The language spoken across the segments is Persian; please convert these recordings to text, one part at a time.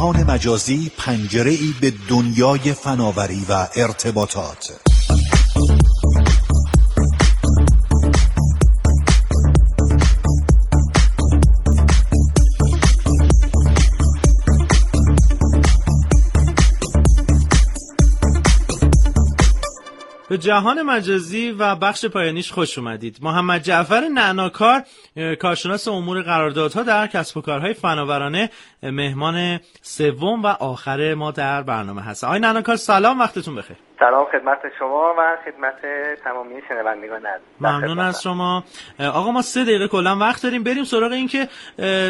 جهان مجازی پنجره ای به دنیای فناوری و ارتباطات. به جهان مجازی و بخش پایانیش خوش اومدید. محمد جعفر نعناکار کارشناس امور قراردادها در کسب و کارهای فناورانه مهمان سوم و آخر ما در برنامه هست. آقای نعناکار سلام وقتتون بخیر. سلام خدمت شما و خدمت تمامی شنوندگان عزیز. ممنون از شما. آقا ما سه دقیقه کلا وقت داریم. بریم سراغ اینکه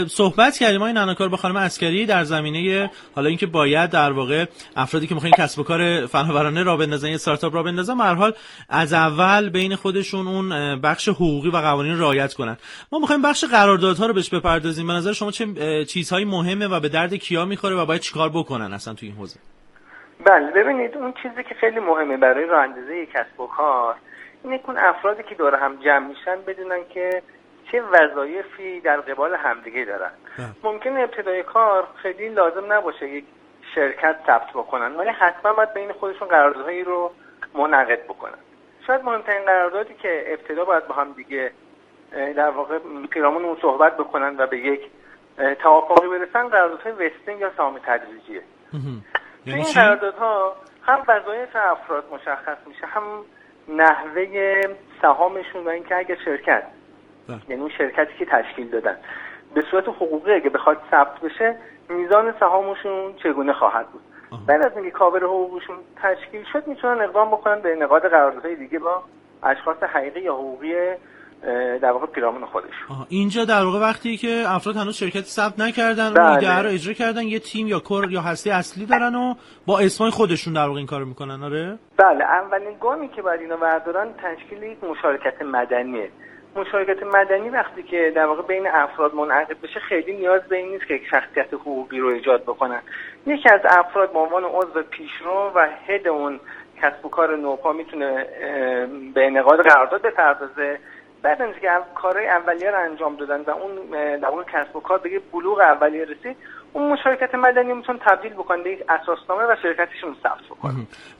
صحبت کردیم. این ناناکار با خانم اسکری در زمینه حالا اینکه باید در واقع افرادی که می‌خواین کسب و کار فناورانه را بندازن یه استارتاپ را بندازن به حال از اول بین خودشون اون بخش حقوقی و قوانین رعایت کنن. ما می‌خوایم بخش قراردادها رو بهش بپردازیم. به نظر شما چه چیزهایی مهمه و به درد کیا می‌خوره و باید چیکار بکنن اصلا تو این حوزه؟ بله ببینید اون چیزی که خیلی مهمه برای راه اندازی کسب و کار اینه که اون افرادی که دور هم جمع میشن بدونن که چه وظایفی در قبال همدیگه دارن. بله. ممکن ابتدای کار خیلی لازم نباشه یک شرکت ثبت بکنن ولی حتما باید بین خودشون قراردادهایی رو منعقد بکنن. شاید مهمترین قراردادی که ابتدا باید با هم دیگه در واقع پیرامون اون صحبت بکنن و به یک توافقی برسن قراردادهای وستینگ یا سهام تدریجیه. تو این قراردادها هم وظایف افراد مشخص میشه هم نحوه سهامشون و اینکه اگر شرکت بله. یعنی اون شرکتی که تشکیل دادن. به صورت حقوقی اگه بخواد ثبت بشه میزان سهامشون چگونه خواهد بود؟ بعد از اینکه کابر حقوقشون تشکیل شد می‌تونن اقدام بکنن به نقاد قراردادهای دیگه با اشخاص حقیقی یا حقوقی در واقع پیرامون خودش. اینجا در واقع وقتی که افراد هنوز شرکت ثبت نکردن بله. ایده رو اجرا کردن یه تیم یا کور یا هسته اصلی دارن و با اسمای خودشون در واقع این کارو می‌کنن آره؟ بله اولین گامی که باید اینا بردارن تشکیل یک مشارکت مدنیه. مشارکت مدنی وقتی که در واقع بین افراد منعقد بشه خیلی نیاز به این نیست که یک شخصیت حقوقی رو ایجاد بکنن. یکی از افراد به عنوان عضو پیشرو و هد اون کسب و کار نوپا می‌تونه به انعقاد قرارداد بپردازه. بعد از اینکه کارهای اولیه رو انجام دادن و اون در واقع کسب و کار به بلوغ اولیه رسید اون مشارکت مدنی میتون تبدیل بکنه به یک اساسنامه و شرکتشون ثبت بکنه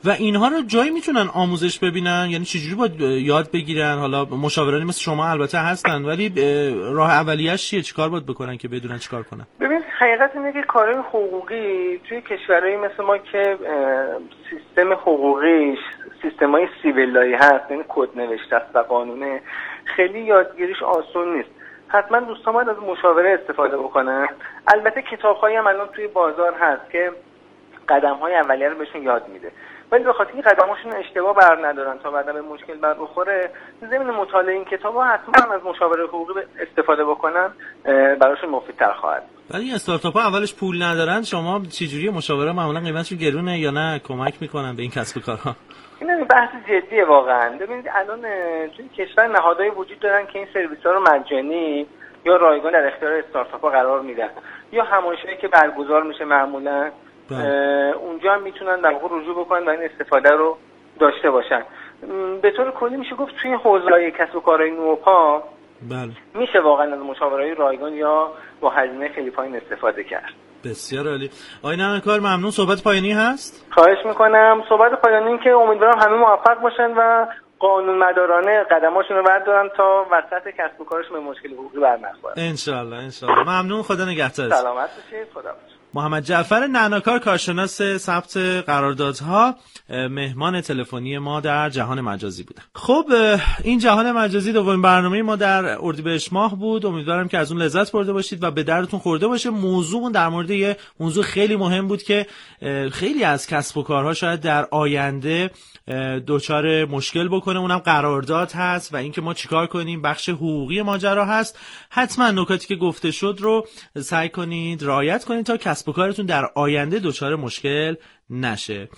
و اینها رو جایی می‌تونن آموزش ببینن؟ یعنی چجوری باید یاد بگیرن؟ حالا مشاورانی مثل شما البته هستن ولی راه اولیه‌اش چیه؟ چیکار باید بکنن که بدونن چیکار کنن؟ ببین حقیقت اینه که کارهای حقوقی توی کشورهایی مثل ما که سیستم حقوقیش سیستمای سیویلایی هست یعنی کد نوشته است و قانونه خیلی یادگیریش آسون نیست. حتما دوستان باید از مشاوره استفاده بکنن. البته کتاب هم الان توی بازار هست که قدم های اولیه رو بهشون یاد میده. ولی به خاطر این قدماشون اشتباه بر ندارن تا بعدا به مشکل بر بخوره زمین مطالعه این کتاب ها حتما از مشاوره حقوقی استفاده بکنن براشون مفیدتر خواهد. ولی استارتاپ ها اولش پول ندارن شما چجوری مشاوره معمولا قیمتشون گرونه یا نه؟ کمک می‌کنن به این کسب و کارها؟ این بحث جدیه واقعا. ببینید الان توی کشور نهادهایی وجود دارن که این سرویس ها رو مجانی یا رایگان در اختیار استارتاپ ها قرار میدن یا همایشهایی که برگزار میشه معمولا. اونجا هم می‌تونن در واقع رجوع بکنن و این استفاده رو داشته باشن. به طور کلی میشه گفت توی حوزه کسب و کارهای نوپا بله. میشه واقعا از مشاورهای رایگان یا با هزینه خیلی پایین استفاده کرد. بسیار عالی. آقای کار ممنون. صحبت پایانی هست؟ خواهش می‌کنم. صحبت پایانی این که امیدوارم همه موفق باشن و قانون مدارانه قدماشون رو بردارن تا وسط کسب و کارشون به مشکل حقوقی بر نخورن انشالله انشالله ممنون. خدا نگهدار. سلامت باشید. خدا محمد جعفر نعناکار کارشناس ثبت قراردادها مهمان تلفنی ما در جهان مجازی بودن خب این جهان مجازی دومین برنامه ما در اردیبهشت ماه بود. امیدوارم که از اون لذت برده باشید و به دردتون خورده باشه. موضوع در مورد یه موضوع خیلی مهم بود که خیلی از کسب و کارها شاید در آینده دچار مشکل بکنه. اونم قرارداد هست و اینکه ما چیکار کنیم. بخش حقوقی ماجرا هست. حتما نکاتی که گفته شد رو سعی کنید رعایت کنید تا کسب و کارتون در آینده دچار مشکل نشه.